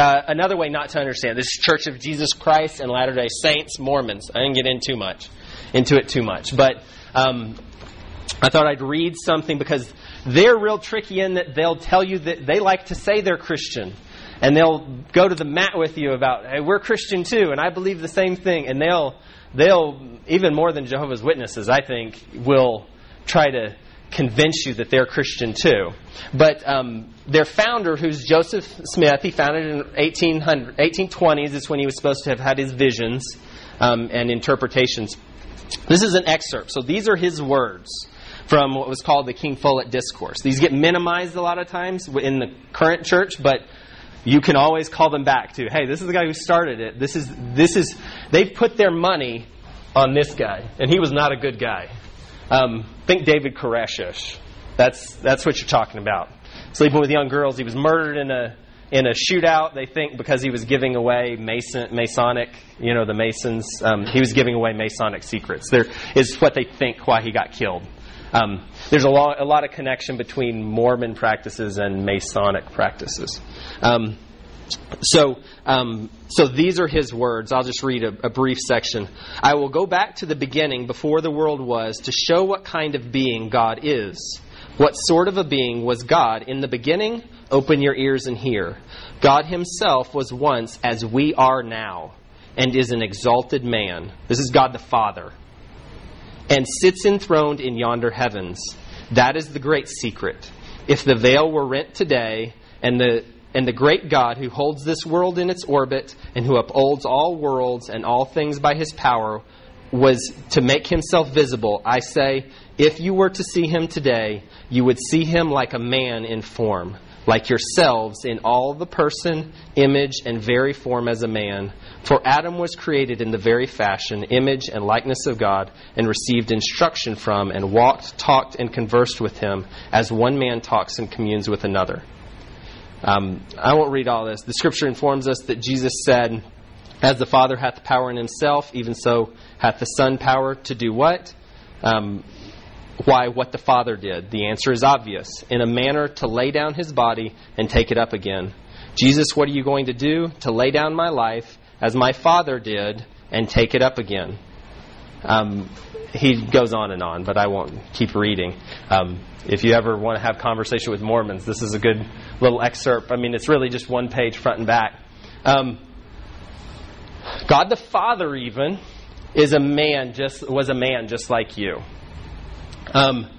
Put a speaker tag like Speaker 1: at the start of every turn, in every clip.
Speaker 1: uh, another way not to understand this Church of Jesus Christ and Latter Day Saints, Mormons. I didn't get in too much into it too much, but um, I thought I'd read something because they're real tricky in that they'll tell you that they like to say they're Christian. And they'll go to the mat with you about, hey, we're Christian too, and I believe the same thing. And they'll, they'll, even more than Jehovah's Witnesses, I think, will try to convince you that they're Christian too. But um, their founder, who's Joseph Smith, he founded in 1800, 1820s, is when he was supposed to have had his visions um, and interpretations. This is an excerpt. So these are his words from what was called the King Follett Discourse. These get minimized a lot of times in the current church, but you can always call them back to, hey, this is the guy who started it. This is this is they've put their money on this guy, and he was not a good guy. Um, think David Koresh. That's that's what you're talking about. Sleeping with young girls. He was murdered in a in a shootout. They think because he was giving away Mason, Masonic, you know, the Masons. Um, he was giving away Masonic secrets. There is what they think why he got killed. Um, there's a lot, a lot of connection between Mormon practices and Masonic practices. Um, so, um, so these are his words. I'll just read a, a, brief section. I will go back to the beginning before the world was to show what kind of being God is. What sort of a being was God in the beginning? Open your ears and hear. God himself was once as we are now and is an exalted man. This is God the Father and sits enthroned in yonder heavens. That is the great secret. If the veil were rent today, and the and the great God who holds this world in its orbit and who upholds all worlds and all things by his power was to make himself visible, I say, if you were to see him today, you would see him like a man in form, like yourselves in all the person, image, and very form as a man. For Adam was created in the very fashion, image, and likeness of God, and received instruction from, and walked, talked, and conversed with him, as one man talks and communes with another. Um, I won't read all this. The scripture informs us that Jesus said, As the Father hath power in himself, even so hath the Son power to do what? Um, why, what the Father did. The answer is obvious in a manner to lay down his body and take it up again. Jesus, what are you going to do? To lay down my life as my father did, and take it up again. Um, he goes on and on, but I won't keep reading. Um, if you ever want to have conversation with Mormons, this is a good little excerpt. I mean, it's really just one page front and back. Um, God the Father, even, is a man just was a man just like you. Um,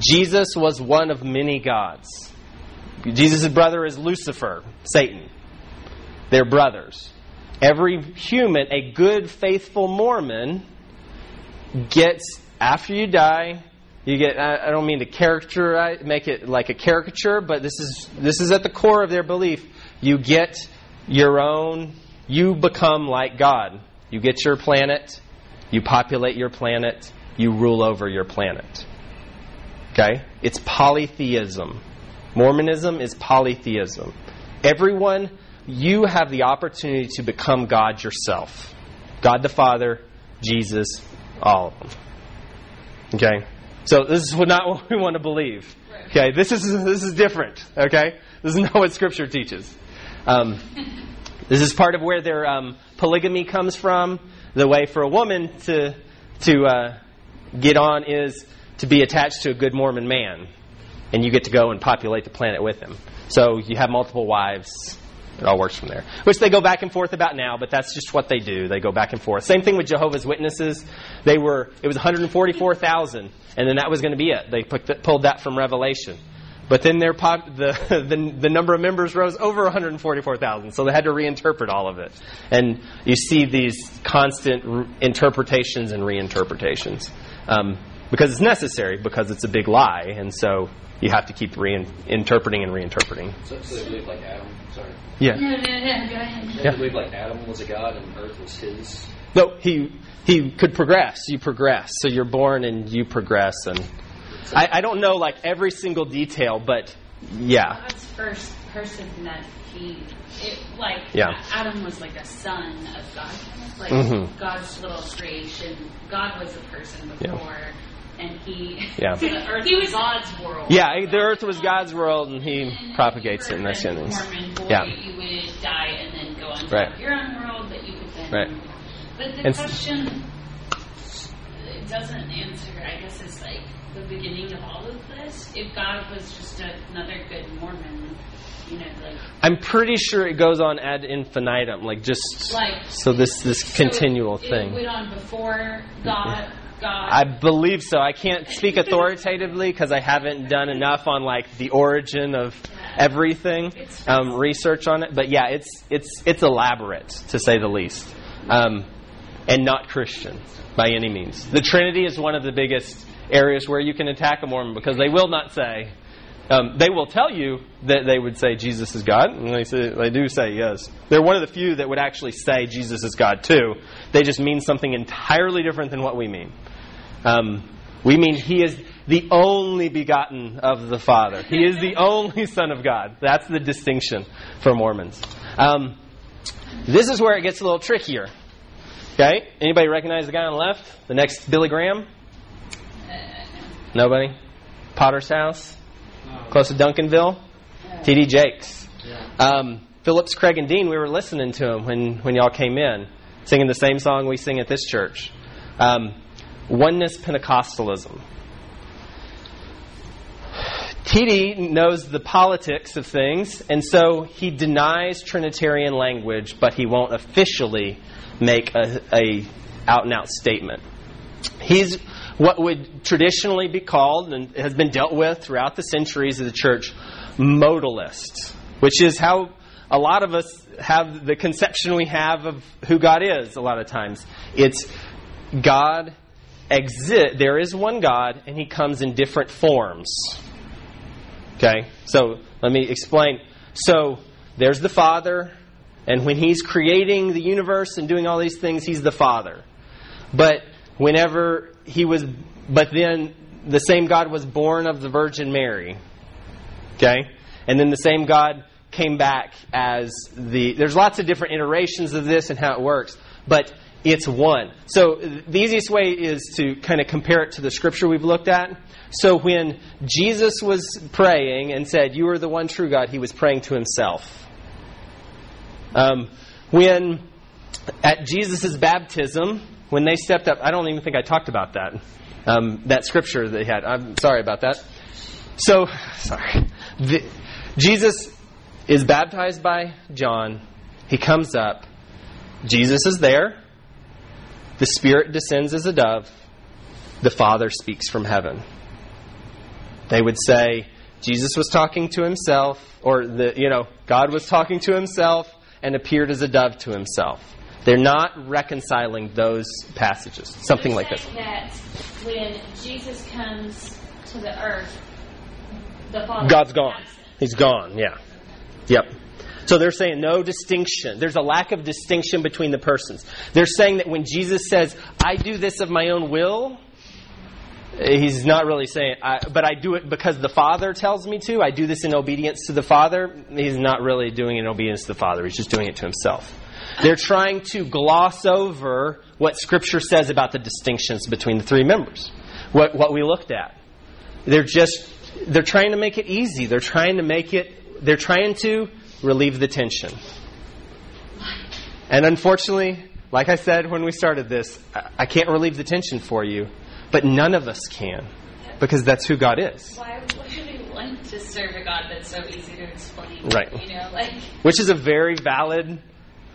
Speaker 1: Jesus was one of many gods. Jesus' brother is Lucifer, Satan. They're brothers every human, a good, faithful Mormon, gets, after you die, you get, I don't mean to caricature, make it like a caricature, but this is, this is at the core of their belief. You get your own, you become like God. You get your planet, you populate your planet, you rule over your planet. Okay? It's polytheism. Mormonism is polytheism. Everyone you have the opportunity to become God yourself. God the Father, Jesus, all of them. Okay? So this is not what we want to believe. Okay? This is this is different. Okay? This is not what Scripture teaches. Um, this is part of where their um, polygamy comes from. The way for a woman to to uh, get on is to be attached to a good Mormon man, and you get to go and populate the planet with him. So you have multiple wives it all works from there. Which they go back and forth about now, but that's just what they do. They go back and forth. Same thing with Jehovah's Witnesses. They were it was 144,000, and then that was going to be it. They the, pulled that from Revelation. But then their pop, the, the the number of members rose over 144,000, so they had to reinterpret all of it. And you see these constant re- interpretations and reinterpretations um, because it's necessary because it's a big lie, and so you have to keep reinterpreting and reinterpreting.
Speaker 2: So, so they believe like Adam. Sorry.
Speaker 1: Yeah.
Speaker 3: No, no, no, go ahead.
Speaker 2: They believe like Adam was a god and Earth was his.
Speaker 1: No, he he could progress. You progress, so you're born and you progress. And I, I don't know like every single detail, but yeah,
Speaker 3: God's first person that he, it, like,
Speaker 1: Yeah.
Speaker 3: Adam was like a son of God, kind of like
Speaker 1: Mhm.
Speaker 3: God's little creation. God was a person
Speaker 1: Yeah.
Speaker 3: Before, and he,
Speaker 1: Yeah.
Speaker 3: the earth
Speaker 4: He
Speaker 3: was
Speaker 4: was God's world.
Speaker 1: yeah. The earth was God's world, and He propagates it, and that's the
Speaker 3: Mormon
Speaker 1: things.
Speaker 3: boy,
Speaker 1: Yeah.
Speaker 3: you would to
Speaker 1: Right.
Speaker 3: have your own world that you could then.
Speaker 1: Right.
Speaker 3: But the
Speaker 1: And
Speaker 3: question it doesn't answer. I guess it's like the beginning of all of this. If God was just another good Mormon, you know, like
Speaker 1: I'm pretty sure it goes on ad infinitum, like just
Speaker 3: like
Speaker 1: so this this
Speaker 3: so
Speaker 1: continual
Speaker 3: it
Speaker 1: thing.
Speaker 3: went on before God. God.
Speaker 1: I believe so. I can't speak authoritatively because I haven't done enough on like the origin of everything, um, research on it. But yeah, it's it's it's elaborate to say the least, um, and not Christian by any means. The Trinity is one of the biggest areas where you can attack a Mormon because they will not say. Um, they will tell you that they would say Jesus is God, and they say they do say yes. They're one of the few that would actually say Jesus is God too. They just mean something entirely different than what we mean. Um, we mean He is the only begotten of the Father. He is the only Son of God. That's the distinction for Mormons. Um, this is where it gets a little trickier. Okay, anybody recognize the guy on the left? The next Billy Graham? Nobody. Potter's House, close to Duncanville. T.D. Jakes. Um, Phillips, Craig, and Dean. We were listening to him when when y'all came in, singing the same song we sing at this church. Um, oneness Pentecostalism. TD knows the politics of things, and so he denies Trinitarian language, but he won't officially make a, a out and out statement. He's what would traditionally be called and has been dealt with throughout the centuries of the church modalist, which is how a lot of us have the conception we have of who God is a lot of times. It's God exist there is one God and he comes in different forms. Okay? So let me explain. So there's the Father, and when he's creating the universe and doing all these things, he's the Father. But whenever he was but then the same God was born of the Virgin Mary. Okay? And then the same God came back as the there's lots of different iterations of this and how it works, but it's one. So the easiest way is to kind of compare it to the scripture we've looked at. So when Jesus was praying and said, You are the one true God, he was praying to himself. Um, when at Jesus' baptism, when they stepped up, I don't even think I talked about that. Um, that scripture they had. I'm sorry about that. So, sorry. The, Jesus is baptized by John. He comes up. Jesus is there. The Spirit descends as a dove. The Father speaks from heaven. They would say Jesus was talking to himself, or the you know God was talking to himself and appeared as a dove to himself. They're not reconciling those passages. Something like this.
Speaker 3: That when Jesus comes to the earth, the Father
Speaker 1: God's gone.
Speaker 3: absent.
Speaker 1: He's gone. Yeah. Yep. So they're saying no distinction. There's a lack of distinction between the persons. They're saying that when Jesus says, "I do this of my own will," he's not really saying, I, "But I do it because the Father tells me to." I do this in obedience to the Father. He's not really doing it in obedience to the Father. He's just doing it to himself. They're trying to gloss over what Scripture says about the distinctions between the three members. What what we looked at. They're just they're trying to make it easy. They're trying to make it they're trying to relieve the tension. And unfortunately, like I said when we started this, I- can't relieve the tension for you, but none of us can because that's who God is.
Speaker 3: Why would we want to serve a God that's so easy to explain?
Speaker 1: Right.
Speaker 3: You know, like
Speaker 1: Which is a very valid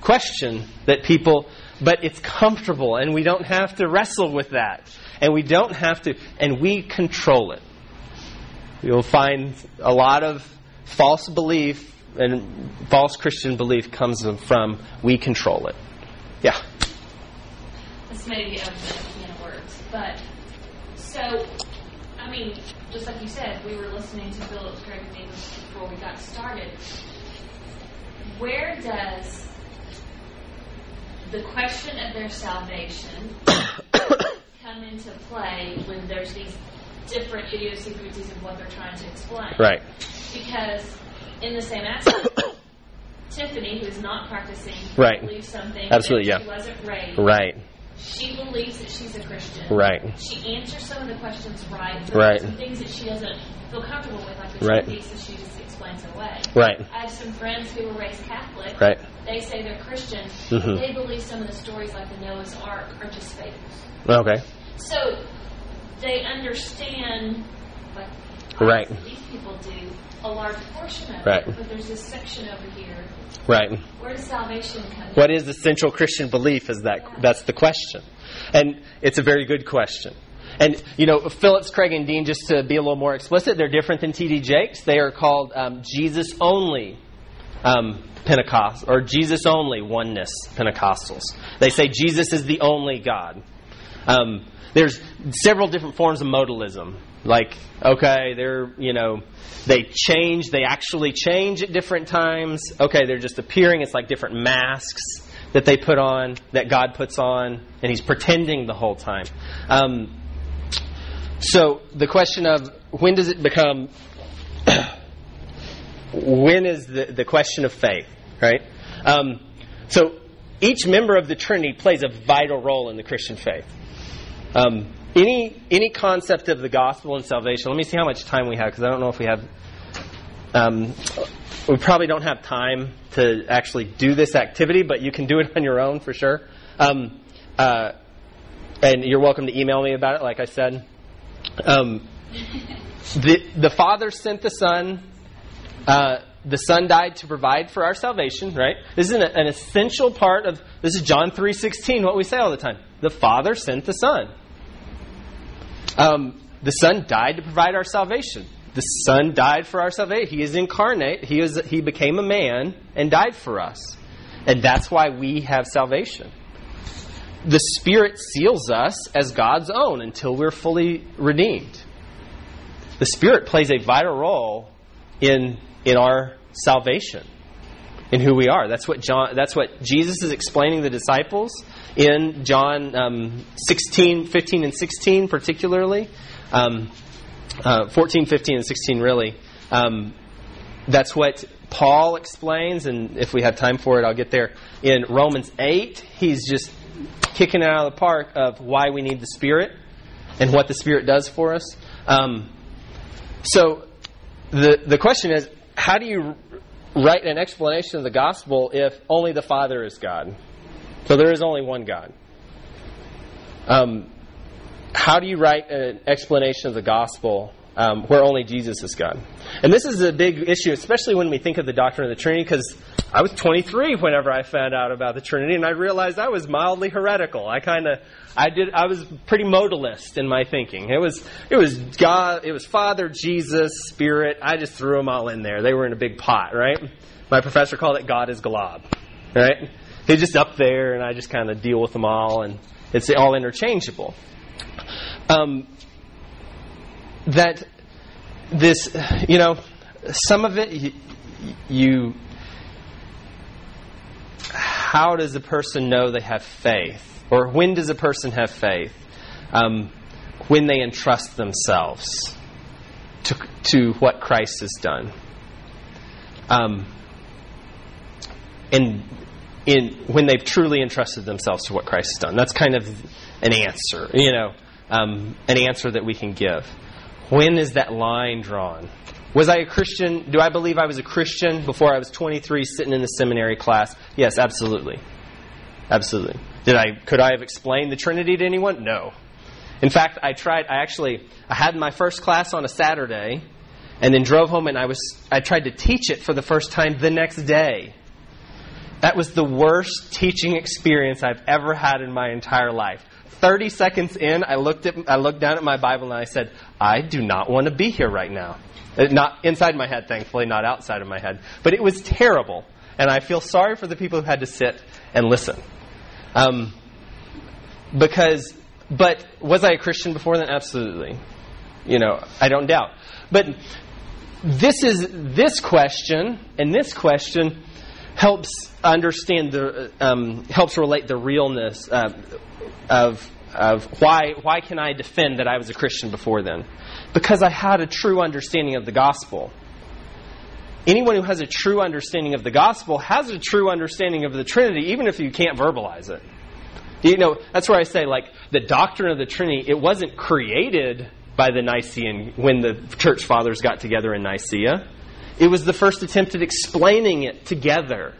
Speaker 1: question that people but it's comfortable and we don't have to wrestle with that. And we don't have to and we control it. You'll find a lot of false belief and false Christian belief comes from we control it. Yeah.
Speaker 3: this may be a can of words, but so I mean, just like you said, we were listening to Philip's and Davis before we got started. Where does the question of their salvation come into play when there's these different idiosyncrasies of what they're trying to explain?
Speaker 1: Right.
Speaker 3: Because in the same aspect, Tiffany, who's not practicing,
Speaker 1: Right.
Speaker 3: believes something.
Speaker 1: Absolutely,
Speaker 3: that
Speaker 1: yeah.
Speaker 3: She wasn't raised.
Speaker 1: Right.
Speaker 3: she believes that she's a Christian.
Speaker 1: Right.
Speaker 3: She answers some of the questions right. but
Speaker 1: Right.
Speaker 3: Some things that she doesn't feel comfortable with, like the
Speaker 1: Right.
Speaker 3: right. pieces, she just explains away.
Speaker 1: Right.
Speaker 3: I have some friends who were raised Catholic.
Speaker 1: Right.
Speaker 3: They say they're Christian.
Speaker 1: Mhm.
Speaker 3: They believe some of the stories, like the Noah's Ark, are just fables.
Speaker 1: Okay.
Speaker 3: So they understand, like
Speaker 1: Right.
Speaker 3: these people do, a large portion of
Speaker 1: Right.
Speaker 3: it. But there's this section over here.
Speaker 1: Right.
Speaker 3: Where does salvation come?
Speaker 1: What is essential Christian belief? Is that that's the question, and it's a very good question. And you know, Phillips, Craig, and Dean, just to be a little more explicit, they're different than T.D. Jakes. They are called um, Jesus only um, Pentecost or Jesus only oneness Pentecostals. They say Jesus is the only God. Um, there's several different forms of modalism. Like, okay, they're, you know, they change, they actually change at different times. Okay, they're just appearing. It's like different masks that they put on, that God puts on, and He's pretending the whole time. Um, so the question of when does it become, when is the, the question of faith, right? Um, so each member of the Trinity plays a vital role in the Christian faith. Um, any any concept of the gospel and salvation. Let me see how much time we have because I don't know if we have. Um, we probably don't have time to actually do this activity, but you can do it on your own for sure. Um, uh, and you're welcome to email me about it, like I said. Um, the the Father sent the Son. Uh, the Son died to provide for our salvation. Right. This is an, an essential part of. This is John three sixteen. What we say all the time. The Father sent the Son. Um, the Son died to provide our salvation. The Son died for our salvation. He is incarnate. He is he became a man and died for us, and that's why we have salvation. The Spirit seals us as God's own until we're fully redeemed. The Spirit plays a vital role in in our salvation, in who we are. That's what John. That's what Jesus is explaining the disciples in John um, 16, 15, and 16, particularly. Um, uh, 14, 15, and 16, really. Um, that's what Paul explains, and if we have time for it, I'll get there. In Romans 8, he's just kicking it out of the park of why we need the Spirit and what the Spirit does for us. Um, so the, the question is how do you write an explanation of the gospel if only the Father is God? So there is only one God. Um, how do you write an explanation of the gospel um, where only Jesus is God? And this is a big issue, especially when we think of the doctrine of the Trinity, because I was 23 whenever I found out about the Trinity, and I realized I was mildly heretical. I kind of, I did, I was pretty modalist in my thinking. It was, it was God, it was Father, Jesus, Spirit. I just threw them all in there. They were in a big pot, right? My professor called it God is glob, right? He's just up there, and I just kind of deal with them all, and it's all interchangeable. Um, that this, you know, some of it you, you. How does a person know they have faith, or when does a person have faith? Um, when they entrust themselves to to what Christ has done. Um, and in when they've truly entrusted themselves to what Christ has done. That's kind of an answer, you know, um, an answer that we can give. When is that line drawn? Was I a Christian? Do I believe I was a Christian before I was 23 sitting in the seminary class? Yes, absolutely. Absolutely. Did I could I have explained the Trinity to anyone? No. In fact, I tried I actually I had my first class on a Saturday and then drove home and I was I tried to teach it for the first time the next day. That was the worst teaching experience I've ever had in my entire life. 30 seconds in, I looked at I looked down at my Bible and I said, "I do not want to be here right now." Uh, Not inside my head, thankfully, not outside of my head. But it was terrible, and I feel sorry for the people who had to sit and listen. Um, because, but was I a Christian before then? Absolutely. You know, I don't doubt. But this is this question, and this question helps understand the um, helps relate the realness uh, of of why why can I defend that I was a Christian before then? Because I had a true understanding of the gospel. Anyone who has a true understanding of the gospel has a true understanding of the Trinity, even if you can't verbalize it. You know, that's where I say, like, the doctrine of the Trinity, it wasn't created by the Nicene when the church fathers got together in Nicaea. It was the first attempt at explaining it together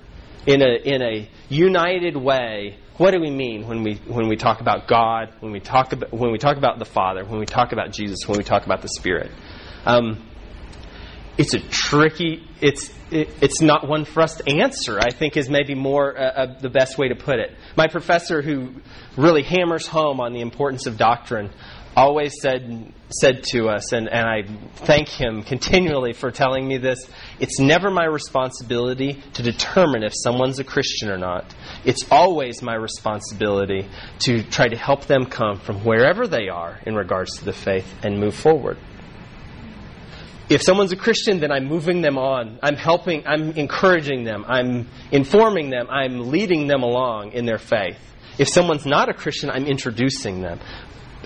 Speaker 1: in a, in a united way. What do we mean when we, when we talk about God, when we talk about, when we talk about the Father, when we talk about Jesus, when we talk about the Spirit? Um, it's a tricky, it's, it, it's not one for us to answer, I think is maybe more uh, uh, the best way to put it. My professor, who really hammers home on the importance of doctrine, always said said to us, and, and I thank him continually for telling me this. It's never my responsibility to determine if someone's a Christian or not. It's always my responsibility to try to help them come from wherever they are in regards to the faith and move forward. If someone's a Christian, then I'm moving them on. I'm helping, I'm encouraging them, I'm informing them, I'm leading them along in their faith. If someone's not a Christian, I'm introducing them.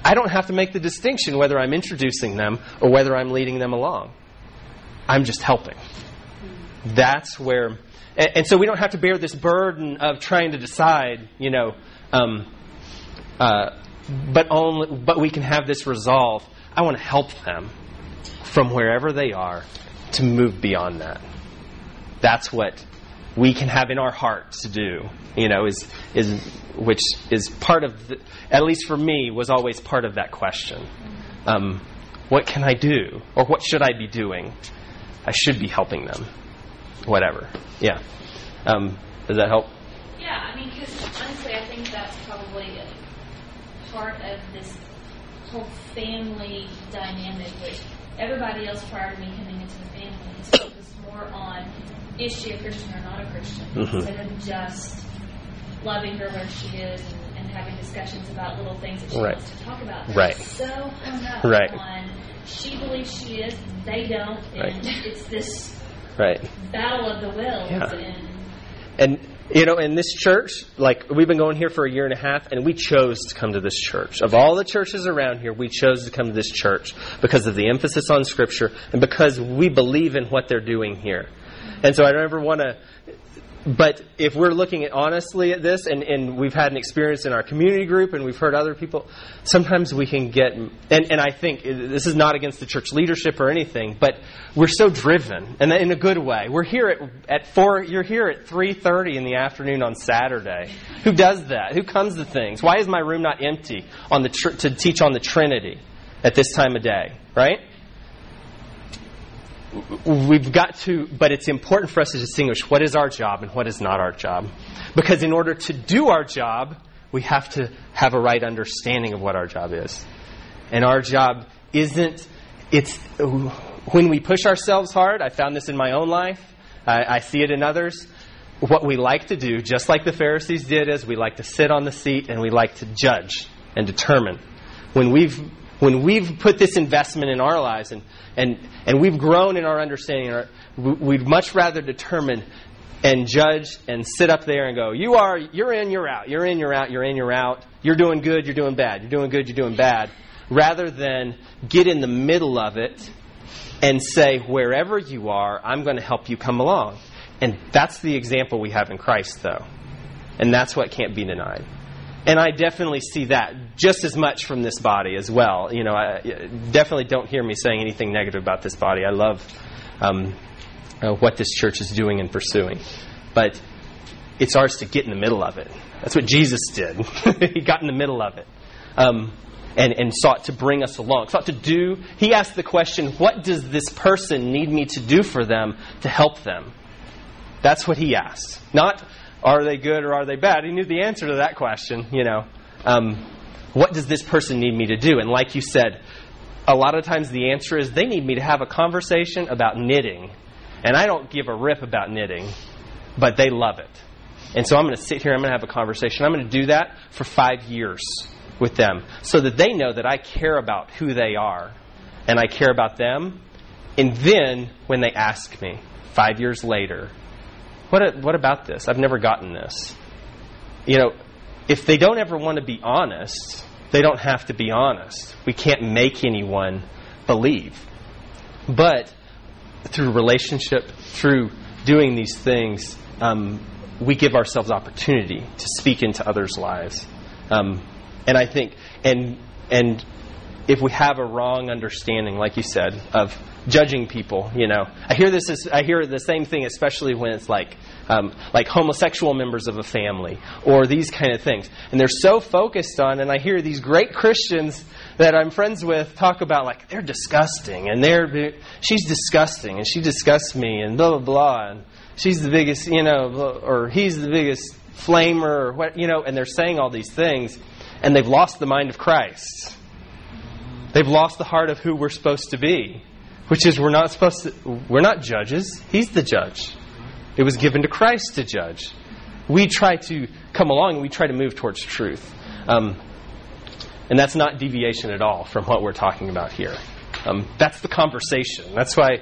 Speaker 1: I don't have to make the distinction whether I'm introducing them or whether I'm leading them along. I'm just helping. That's where, and, and so we don't have to bear this burden of trying to decide, you know, um, uh, but only, but we can have this resolve. I want to help them from wherever they are to move beyond that. That's what we can have in our heart to do. You know, is is which is part of, the, at least for me, was always part of that question. Um, what can I do, or what should I be doing? I should be helping them. Whatever. Yeah. Um, does that help?
Speaker 3: Yeah, I mean, because honestly, I think that's probably part of this whole family dynamic, which everybody else prior to me coming into the family focused more on is she a Christian or not a Christian,
Speaker 1: Mhm.
Speaker 3: instead of just loving her where she is and, and having discussions about little things that she
Speaker 1: Right.
Speaker 3: wants to talk about.
Speaker 1: Right.
Speaker 3: So hung up
Speaker 1: Right.
Speaker 3: on she believes she is, they don't, and
Speaker 1: Right.
Speaker 3: it's this
Speaker 1: Right.
Speaker 3: battle of the wills.
Speaker 1: Yeah.
Speaker 3: And
Speaker 1: And you know, in this church, like we've been going here for a year and a half, and we chose to come to this church. Of all the churches around here, we chose to come to this church because of the emphasis on Scripture and because we believe in what they're doing here. And so I don't ever want to. But if we're looking at honestly at this, and, and we've had an experience in our community group, and we've heard other people, sometimes we can get. And, and I think uh, this is not against the church leadership or anything, but we're so driven, and in a good way. We're here at, at four. You're here at three thirty in the afternoon on Saturday. Who does that? Who comes to things? Why is my room not empty on the tr- to teach on the Trinity at this time of day? Right? We've got to, but it's important for us to distinguish what is our job and what is not our job. Because in order to do our job, we have to have a right understanding of what our job is. And our job isn't, it's, when we push ourselves hard, I found this in my own life, I, I see it in others. What we like to do, just like the Pharisees did, is we like to sit on the seat and we like to judge and determine. When we've when we've put this investment in our lives and, and, and we've grown in our understanding, our, we'd much rather determine and judge and sit up there and go, you are, you're in, you're out, you're in, you're out, you're in, you're out, you're doing good, you're doing bad, you're doing good, you're doing bad, rather than get in the middle of it and say, wherever you are, I'm going to help you come along. And that's the example we have in Christ, though. And that's what can't be denied. And I definitely see that just as much from this body as well. You know, I definitely don't hear me saying anything negative about this body. I love um, uh, what this church is doing and pursuing. But it's ours to get in the middle of it. That's what Jesus did. he got in the middle of it. Um, and, and sought to bring us along. Sought to do, he asked the question, what does this person need me to do for them to help them? That's what he asked. Not, are they good or are they bad? He knew the answer to that question, you know. Um, what does this person need me to do? And like you said, a lot of times the answer is they need me to have a conversation about knitting. And I don't give a rip about knitting, but they love it. And so I'm going to sit here, I'm going to have a conversation. I'm going to do that for five years with them so that they know that I care about who they are and I care about them. And then when they ask me five years later, what, what about this? I've never gotten this. You know, if they don't ever want to be honest, they don't have to be honest. We can't make anyone believe. But through relationship, through doing these things, um, we give ourselves opportunity to speak into others' lives Um, and I think, and and if we have a wrong understanding, like you said, of judging people, you know, I hear this. As, I hear the same thing, especially when it's like um, like homosexual members of a family or these kind of things, and they're so focused on. And I hear these great Christians that I'm friends with talk about like they're disgusting and they're she's disgusting and she disgusts me and blah blah blah and she's the biggest, you know, or he's the biggest flamer or what, you know, and they're saying all these things and they've lost the mind of Christ. They've lost the heart of who we're supposed to be, which is we're not supposed to, we're not judges. He's the judge. It was given to Christ to judge. We try to come along and we try to move towards truth. Um, and that's not deviation at all from what we're talking about here. Um, that's the conversation. That's why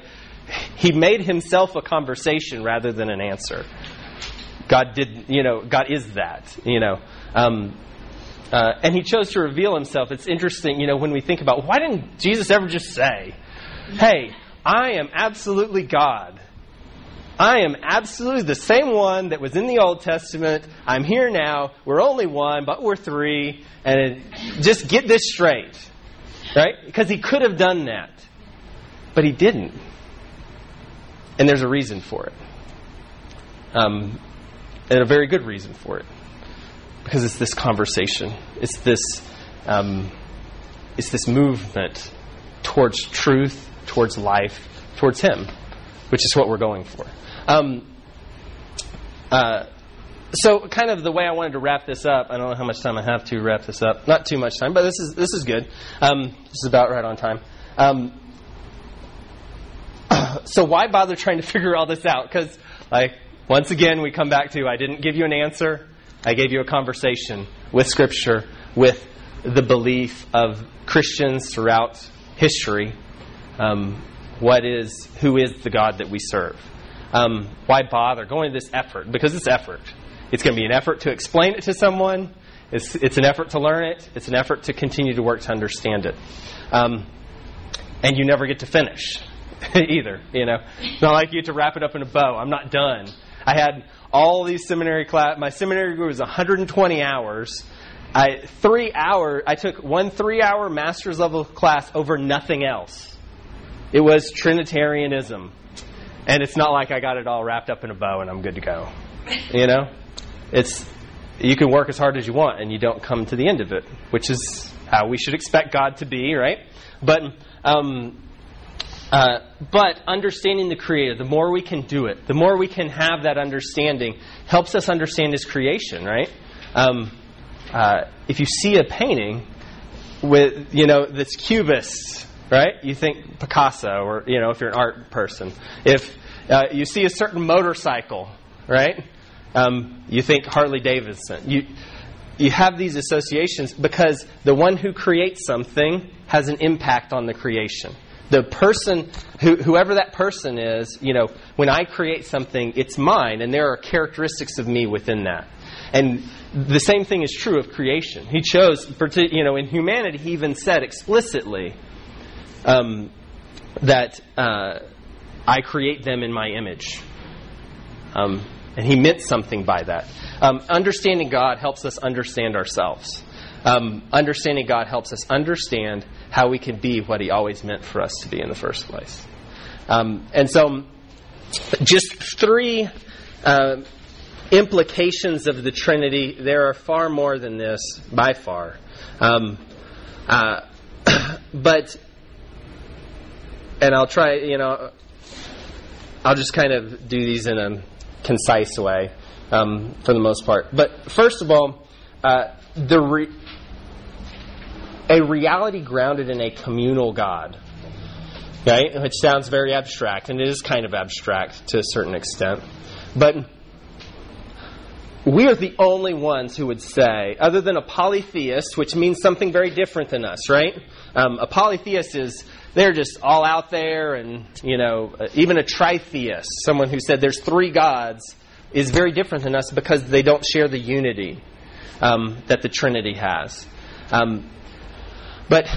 Speaker 1: he made himself a conversation rather than an answer. God did, you know, God is that, you know. Um, uh, and he chose to reveal himself. It's interesting, you know, when we think about why didn't Jesus ever just say, hey, I am absolutely God. I am absolutely the same one that was in the Old Testament. I'm here now. We're only one, but we're three. And it, just get this straight. Right? Because he could have done that. But he didn't. And there's a reason for it. Um, and a very good reason for it. Because it's this conversation. It's this, um, it's this movement towards truth, towards life, towards Him, which is what we're going for. Um, uh, so, kind of the way I wanted to wrap this up. I don't know how much time I have to wrap this up. Not too much time, but this is this is good. Um, this is about right on time. Um, so why bother trying to figure all this out? Because, like, once again, we come back to I didn't give you an answer. I gave you a conversation with Scripture, with the belief of Christians throughout history. Um, what is, who is the God that we serve? Um, why bother going to this effort? Because it's effort. It's going to be an effort to explain it to someone. It's, it's an effort to learn it. It's an effort to continue to work to understand it. Um, and you never get to finish. either. You know, it's not like you get to wrap it up in a bow. I'm not done. I had all these seminary class. My seminary group was 120 hours. I three hour. I took one three hour master's level class over nothing else. It was Trinitarianism, and it's not like I got it all wrapped up in a bow and I'm good to go. You know, it's you can work as hard as you want and you don't come to the end of it, which is how we should expect God to be, right? But um, uh, but understanding the Creator, the more we can do it, the more we can have that understanding, helps us understand His creation, right? Um, uh, if you see a painting with, you know, that's cubist, right? You think Picasso, or, you know, if you're an art person. If uh, you see a certain motorcycle, right? Um, you think Harley Davidson. You, you have these associations because the one who creates something has an impact on the creation the person, who, whoever that person is, you know, when I create something, it's mine, and there are characteristics of me within that. And the same thing is true of creation. He chose, you know, in humanity, he even said explicitly um, that uh, I create them in my image. Um, and he meant something by that. Um, understanding God helps us understand ourselves. Um, understanding God helps us understand how we can be what He always meant for us to be in the first place. Um, and so, just three uh, implications of the Trinity. There are far more than this, by far. Um, uh, but, and I'll try, you know, I'll just kind of do these in a concise way um, for the most part. But first of all, uh, the re- a reality grounded in a communal God. Right? Which sounds very abstract, and it is kind of abstract to a certain extent. But we are the only ones who would say, other than a polytheist, which means something very different than us, right? Um, a polytheist is they're just all out there, and you know, even a tritheist, someone who said there's three gods, is very different than us because they don't share the unity um, that the Trinity has. Um, but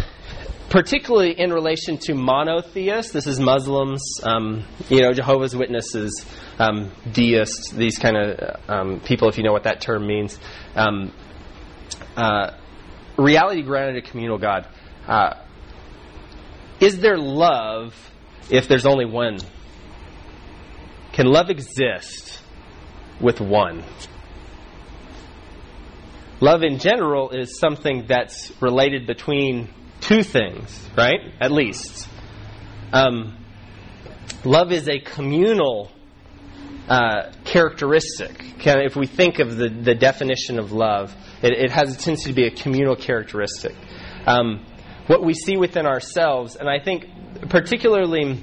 Speaker 1: particularly in relation to monotheists, this is Muslims, um, you know, Jehovah's Witnesses, um, deists, these kind of um, people, if you know what that term means. Um, uh, reality grounded a communal God. Uh, is there love if there's only one? Can love exist with one? Love in general is something that's related between two things, right? At least. Um, love is a communal uh, characteristic. If we think of the, the definition of love, it, it has a tendency to be a communal characteristic. Um, what we see within ourselves, and I think particularly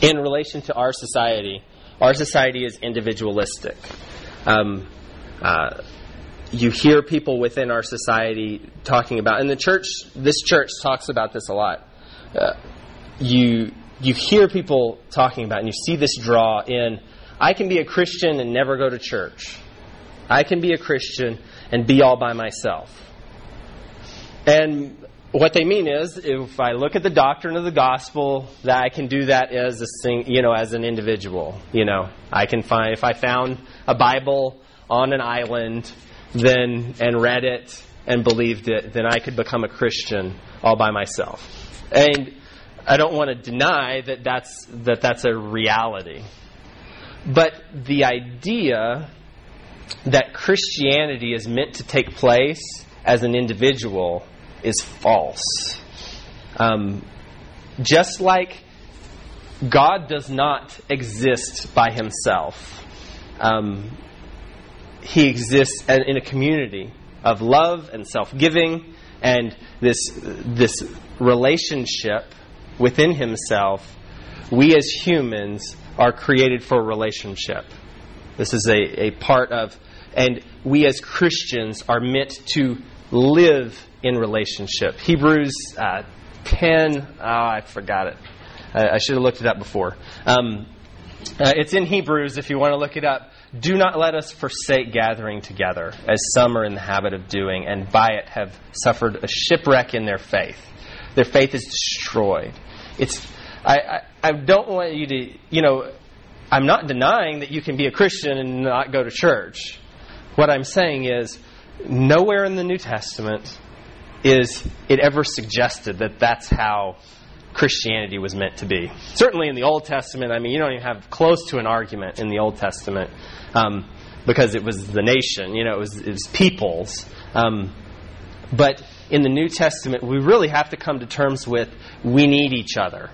Speaker 1: in relation to our society, our society is individualistic. Um, uh, you hear people within our society talking about, and the church, this church talks about this a lot. Uh, you you hear people talking about, and you see this draw in. I can be a Christian and never go to church. I can be a Christian and be all by myself. And what they mean is, if I look at the doctrine of the gospel, that I can do that as a sing, you know, as an individual. You know, I can find if I found a Bible on an island, then and read it and believed it, then I could become a Christian all by myself. And I don't want to deny that that's that that's a reality. But the idea that Christianity is meant to take place as an individual is false. Um, just like God does not exist by himself, um, he exists in a community of love and self giving and this, this relationship within himself. We as humans are created for relationship. This is a, a part of, and we as Christians are meant to live in relationship. Hebrews uh, 10, oh, I forgot it. I, I, should have looked it up before. Um, uh, it's in Hebrews if you want to look it up. Do not let us forsake gathering together, as some are in the habit of doing, and by it have suffered a shipwreck in their faith. Their faith is destroyed. It's, I, I, I don't want you to, you know, I'm not denying that you can be a Christian and not go to church. What I'm saying is, nowhere in the New Testament is it ever suggested that that's how Christianity was meant to be. Certainly in the Old Testament, I mean, you don't even have close to an argument in the Old Testament um, because it was the nation, you know, it was, it was peoples. Um, but in the New Testament, we really have to come to terms with we need each other.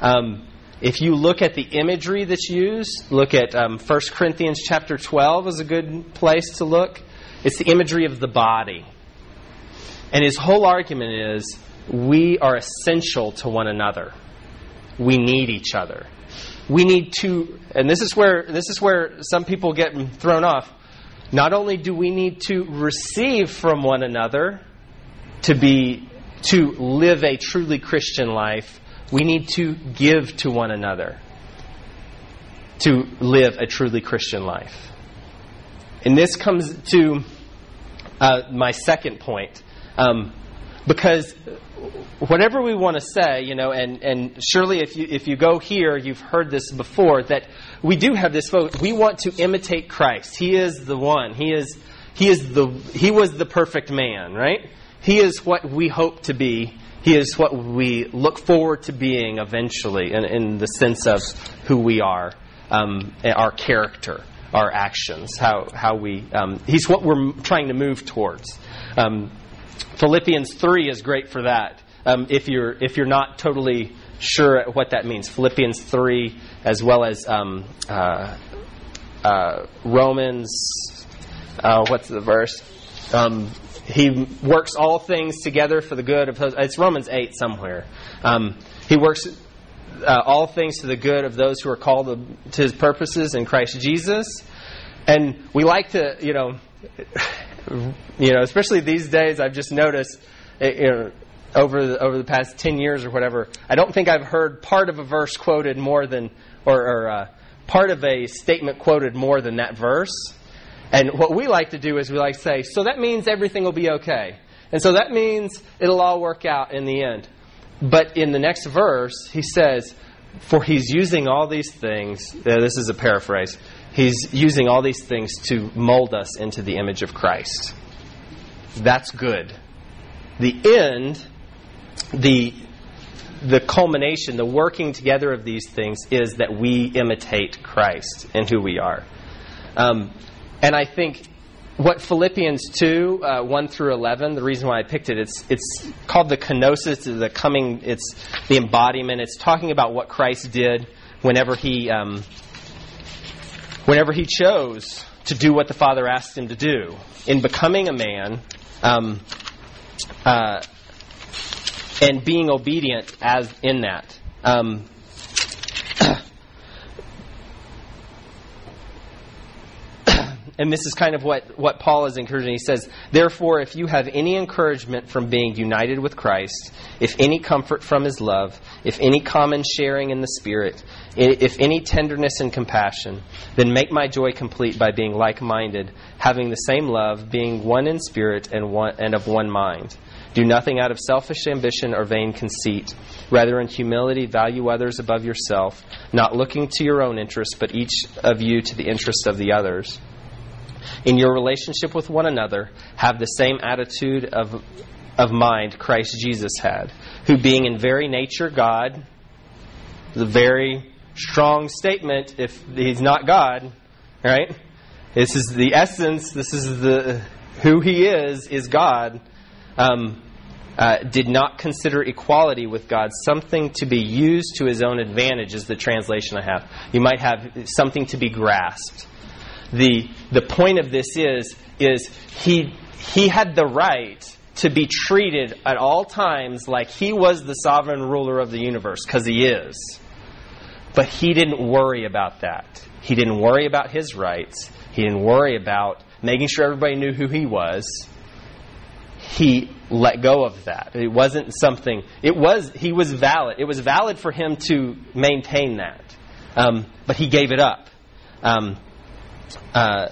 Speaker 1: Um, if you look at the imagery that's used, look at um, 1 Corinthians chapter 12 is a good place to look. It's the imagery of the body. And his whole argument is we are essential to one another. We need each other. We need to and this is where this is where some people get thrown off. Not only do we need to receive from one another to be to live a truly Christian life, we need to give to one another to live a truly Christian life. And this comes to uh, my second point. Um, because whatever we want to say, you know, and, and surely if you, if you go here, you've heard this before, that we do have this vote. We want to imitate Christ. He is the one. He is, he is the, he was the perfect man, right? He is what we hope to be. He is what we look forward to being eventually in, in the sense of who we are, um, our character, our actions, how, how we, um, he's what we're trying to move towards. Um, Philippians 3 is great for that. Um, if you're if you're not totally sure what that means, Philippians 3 as well as um, uh, uh, Romans. Uh, what's the verse? Um, he works all things together for the good of those. It's Romans 8 somewhere. Um, he works uh, all things to the good of those who are called to his purposes in Christ Jesus. And we like to, you know, you know, especially these days, I've just noticed, eh, you know, over the, over the past 10 years or whatever, I don't think I've heard part of a verse quoted more than, or, or uh, part of a statement quoted more than that verse. And what we like to do is we like to say, so that means everything will be okay. And so that means it'll all work out in the end. But in the next verse, he says, for he's using all these things, uh, this is a paraphrase, He's using all these things to mold us into the image of Christ. that's good. The end, the the culmination, the working together of these things is that we imitate Christ and who we are. Um, and I think what Philippians 2, uh, 1 through 11, the reason why I picked it, it's, it's called the kenosis, the coming, it's the embodiment. It's talking about what Christ did whenever he, um, whenever he chose to do what the Father asked him to do. In becoming a man, um, uh, and being obedient as in that. Um, and this is kind of what, what Paul is encouraging. He says, Therefore, if you have any encouragement from being united with Christ, if any comfort from his love, if any common sharing in the Spirit, if any tenderness and compassion, then make my joy complete by being like minded, having the same love, being one in spirit and, one, and of one mind. Do nothing out of selfish ambition or vain conceit. Rather, in humility, value others above yourself, not looking to your own interests, but each of you to the interest of the others. In your relationship with one another, have the same attitude of, of mind Christ Jesus had, who, being in very nature God, the very strong statement if he's not God, right? This is the essence, this is the who he is, is God um, uh, did not consider equality with God something to be used to his own advantage, is the translation I have. You might have something to be grasped. The, the point of this is, is he, he had the right to be treated at all times like he was the sovereign ruler of the universe, because he is. But he didn't worry about that. He didn't worry about his rights. He didn't worry about making sure everybody knew who he was he let go of that. It wasn't something, it was, he was valid. It was valid for him to maintain that. Um, but he gave it up. Um, uh,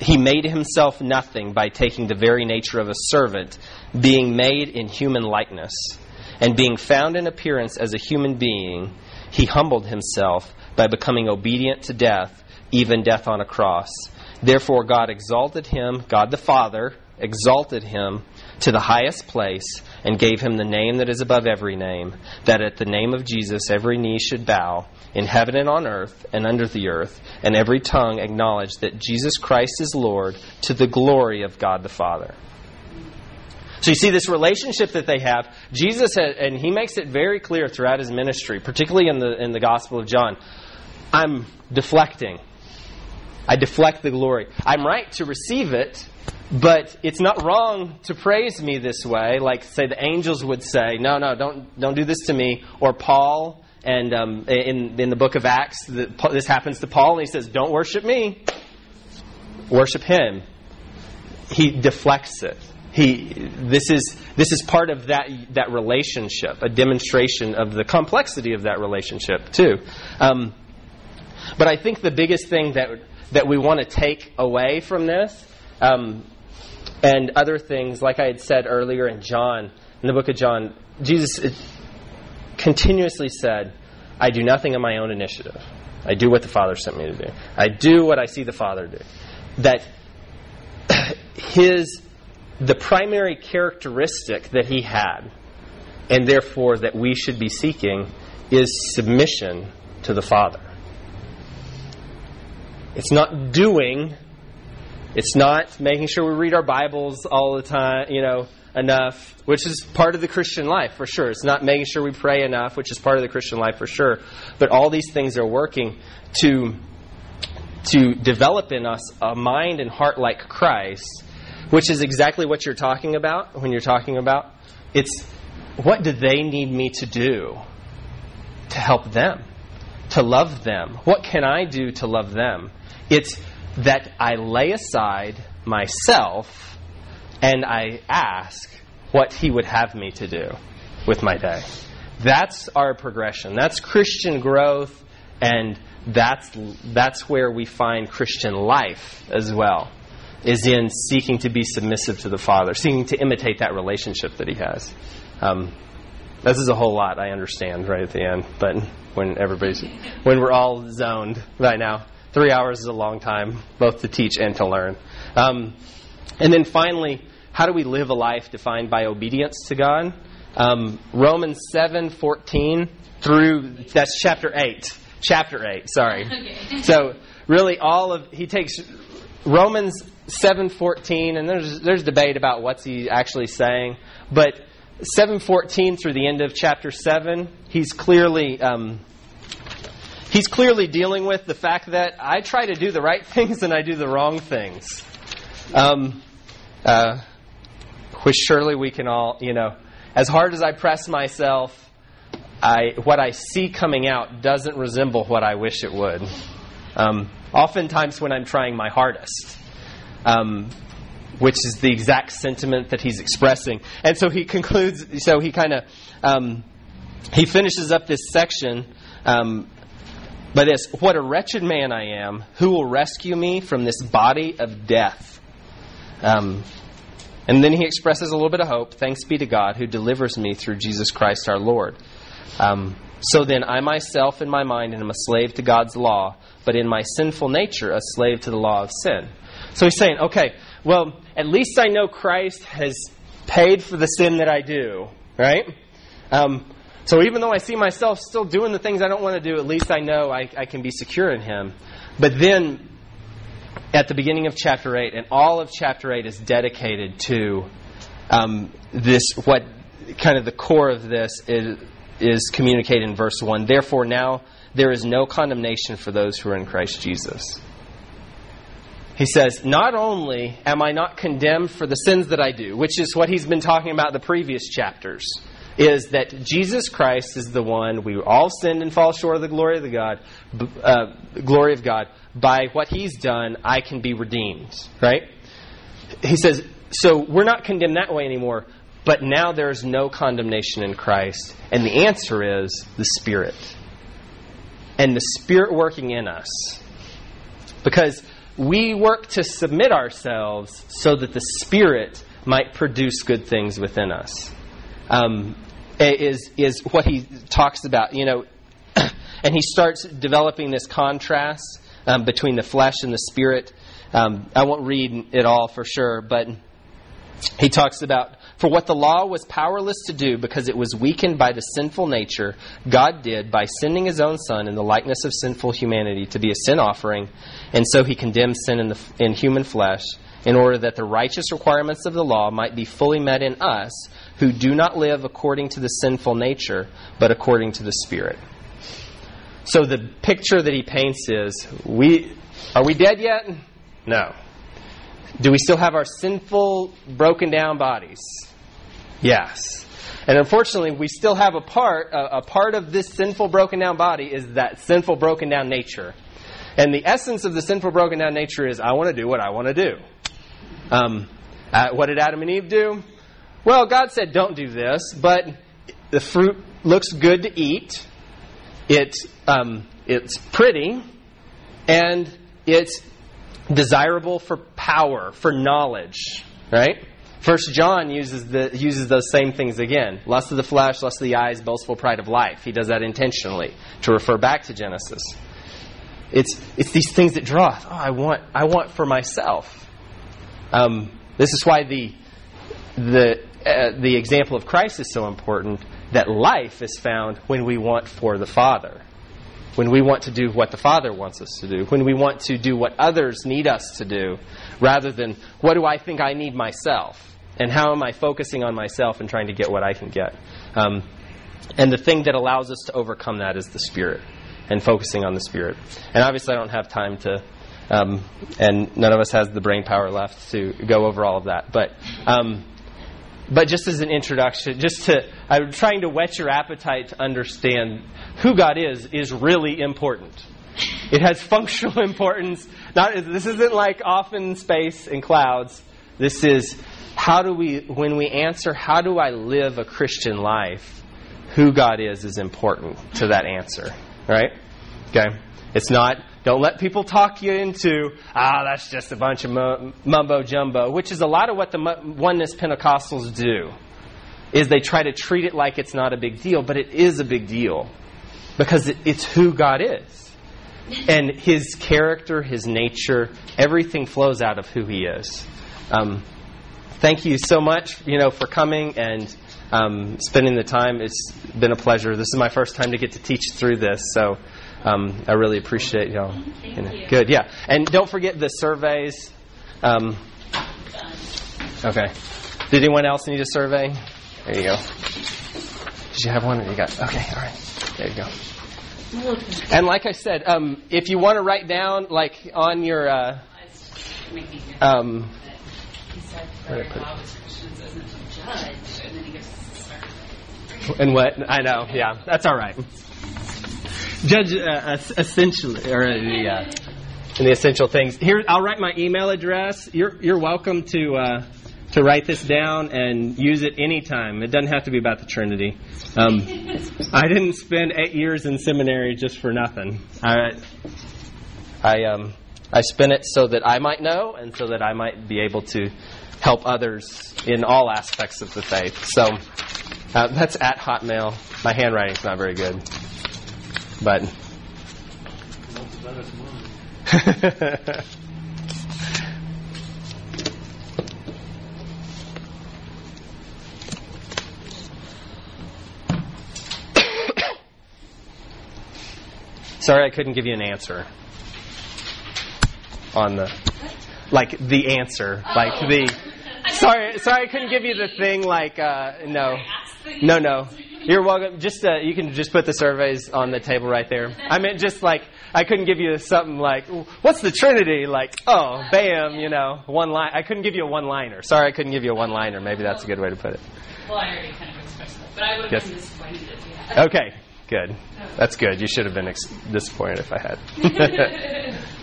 Speaker 1: he made himself nothing by taking the very nature of a servant, being made in human likeness. And being found in appearance as a human being, he humbled himself by becoming obedient to death, even death on a cross. Therefore, God exalted him, God the Father exalted him to the highest place and gave him the name that is above every name, that at the name of Jesus every knee should bow, in heaven and on earth and under the earth, and every tongue acknowledge that Jesus Christ is Lord to the glory of God the Father. So you see this relationship that they have. Jesus, and he makes it very clear throughout his ministry, particularly in the in the Gospel of John. I'm deflecting. I deflect the glory. I'm right to receive it, but it's not wrong to praise me this way, like say the angels would say, "No, no, don't don't do this to me." Or Paul, and um, in in the book of Acts, the, this happens to Paul, and he says, "Don't worship me, worship him." He deflects it. He this is this is part of that that relationship, a demonstration of the complexity of that relationship too. Um, but I think the biggest thing that that we want to take away from this um, and other things, like I had said earlier in John, in the book of John, Jesus continuously said, I do nothing on my own initiative. I do what the Father sent me to do. I do what I see the Father do. That his the primary characteristic that he had, and therefore that we should be seeking, is submission to the Father. It's not doing it's not making sure we read our Bibles all the time, you know, enough, which is part of the Christian life for sure. It's not making sure we pray enough, which is part of the Christian life for sure. But all these things are working to to develop in us a mind and heart like Christ, which is exactly what you're talking about when you're talking about it's what do they need me to do to help them, to love them? What can I do to love them? It's that I lay aside myself and I ask what He would have me to do with my day. That's our progression. That's Christian growth, and that's, that's where we find Christian life as well, is in seeking to be submissive to the Father, seeking to imitate that relationship that He has. Um, this is a whole lot, I understand, right at the end, but when everybody's, when we're all zoned right now. Three hours is a long time, both to teach and to learn. Um, and then finally, how do we live a life defined by obedience to God? Um, Romans seven fourteen through that's chapter eight. Chapter eight. Sorry.
Speaker 3: Okay.
Speaker 1: So really, all of he takes Romans seven fourteen, and there's there's debate about what's he actually saying, but seven fourteen through the end of chapter seven, he's clearly. Um, He's clearly dealing with the fact that I try to do the right things and I do the wrong things. Um, uh, which surely we can all, you know, as hard as I press myself, I, what I see coming out doesn't resemble what I wish it would. Um, oftentimes, when I'm trying my hardest, um, which is the exact sentiment that he's expressing. And so he concludes, so he kind of, um, he finishes up this section um, by this What a wretched man I am! Who will rescue me from this body of death? Um, and then he expresses a little bit of hope. Thanks be to God who delivers me through Jesus Christ our Lord. Um, so then, I myself in my mind am a slave to God's law, but in my sinful nature, a slave to the law of sin. So he's saying, okay, well, at least I know Christ has paid for the sin that I do, right? Um, so even though I see myself still doing the things I don't want to do, at least I know I, I can be secure in Him. But then, at the beginning of chapter 8, and all of chapter 8 is dedicated to um, this, what kind of the core of this is, is communicated in verse 1. Therefore, now there is no condemnation for those who are in Christ Jesus. He says, Not only am I not condemned for the sins that I do, which is what he's been talking about the previous chapters, is that Jesus Christ is the one we all sinned and fall short of the glory of the God, uh, glory of God. By what He's done, I can be redeemed. Right? He says, so we're not condemned that way anymore. But now there is no condemnation in Christ, and the answer is the Spirit, and the Spirit working in us, because we work to submit ourselves so that the Spirit might produce good things within us um, is is what he talks about. You know, and he starts developing this contrast um, between the flesh and the spirit. Um, I won't read it all for sure, but he talks about for what the law was powerless to do because it was weakened by the sinful nature, God did by sending his own Son in the likeness of sinful humanity to be a sin offering, and so he condemned sin in, the, in human flesh in order that the righteous requirements of the law might be fully met in us who do not live according to the sinful nature, but according to the Spirit. So the picture that he paints is we are we dead yet? No. Do we still have our sinful, broken down bodies? Yes. And unfortunately, we still have a part, a, a, part of this sinful, broken down body is that sinful, broken down nature. And the essence of the sinful, broken down nature is I want to do what I want to do. Um, uh, what did Adam and Eve do? Well, God said, don't do this, but the fruit looks good to eat. It's, um, it's pretty, and it's desirable for power, for knowledge, right? First John uses the uses those same things again. Lust of the flesh, lust of the eyes, boastful pride of life. He does that intentionally to refer back to Genesis. It's it's these things that draw. Oh, I want I want for myself. Um, this is why the the uh, the example of Christ is so important that life is found when we want for the Father. When we want to do what the Father wants us to do. When we want to do what others need us to do, rather than what do I think I need myself? And how am I focusing on myself and trying to get what I can get? Um, and the thing that allows us to overcome that is the Spirit and focusing on the Spirit. And obviously, I don't have time to, um, and none of us has the brain power left to go over all of that. But um, but just as an introduction, just to, I'm trying to whet your appetite to understand who God is, is really important. It has functional importance. Not, this isn't like off in space and clouds. This is how do we, when we answer, how do I live a Christian life? Who God is is important to that answer. Right? Okay? It's not, don't let people talk you into, ah, that's just a bunch of mumbo jumbo, which is a lot of what the oneness Pentecostals do. Is they try to treat it like it's not a big deal, but it is a big deal because it's who God is. And his character, his nature, everything flows out of who he is. Um, thank you so much, you know, for coming and um, spending the time. It's been a pleasure. This is my first time to get to teach through this, so um, I really appreciate y'all. You know. Good, yeah. And don't forget the surveys. Um, okay. Did anyone else need a survey? There you go. Did you have one? Or you got? Okay, all right. There you go. And like I said, um, if you want to write down, like on your, uh, um,
Speaker 4: He said
Speaker 1: Where
Speaker 4: very
Speaker 1: did I put it?
Speaker 4: law was Christians isn't a judge, and then he goes, sorry.
Speaker 1: and what? I know. Yeah, that's all right. Judge, uh, or uh, the uh, in the essential things. Here, I'll write my email address. You're you're welcome to uh, to write this down and use it anytime. It doesn't have to be about the Trinity. Um, I didn't spend eight years in seminary just for nothing. I I um I spent it so that I might know and so that I might be able to help others in all aspects of the faith. So uh, that's at Hotmail. My handwriting's not very good, but. Sorry, I couldn't give you an answer on the like the answer, like the. Sorry, sorry, I couldn't give you the thing like uh, no, no, no. You're welcome. Just uh, you can just put the surveys on the table right there. I meant just like I couldn't give you something like what's the Trinity? Like oh, bam, you know, one line. I couldn't give you a one-liner. Sorry, I couldn't give you a one-liner. Maybe that's a good way to put it.
Speaker 4: Well, I already kind of expressed that, but I would have
Speaker 1: Yes.
Speaker 4: been disappointed if you had.
Speaker 1: Okay, good. That's good. You should have been ex- disappointed if I had.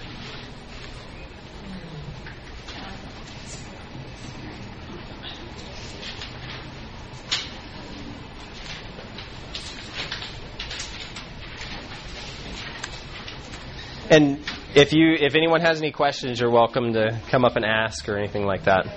Speaker 1: And if you if anyone has any questions, you're welcome to come up and ask or anything like that.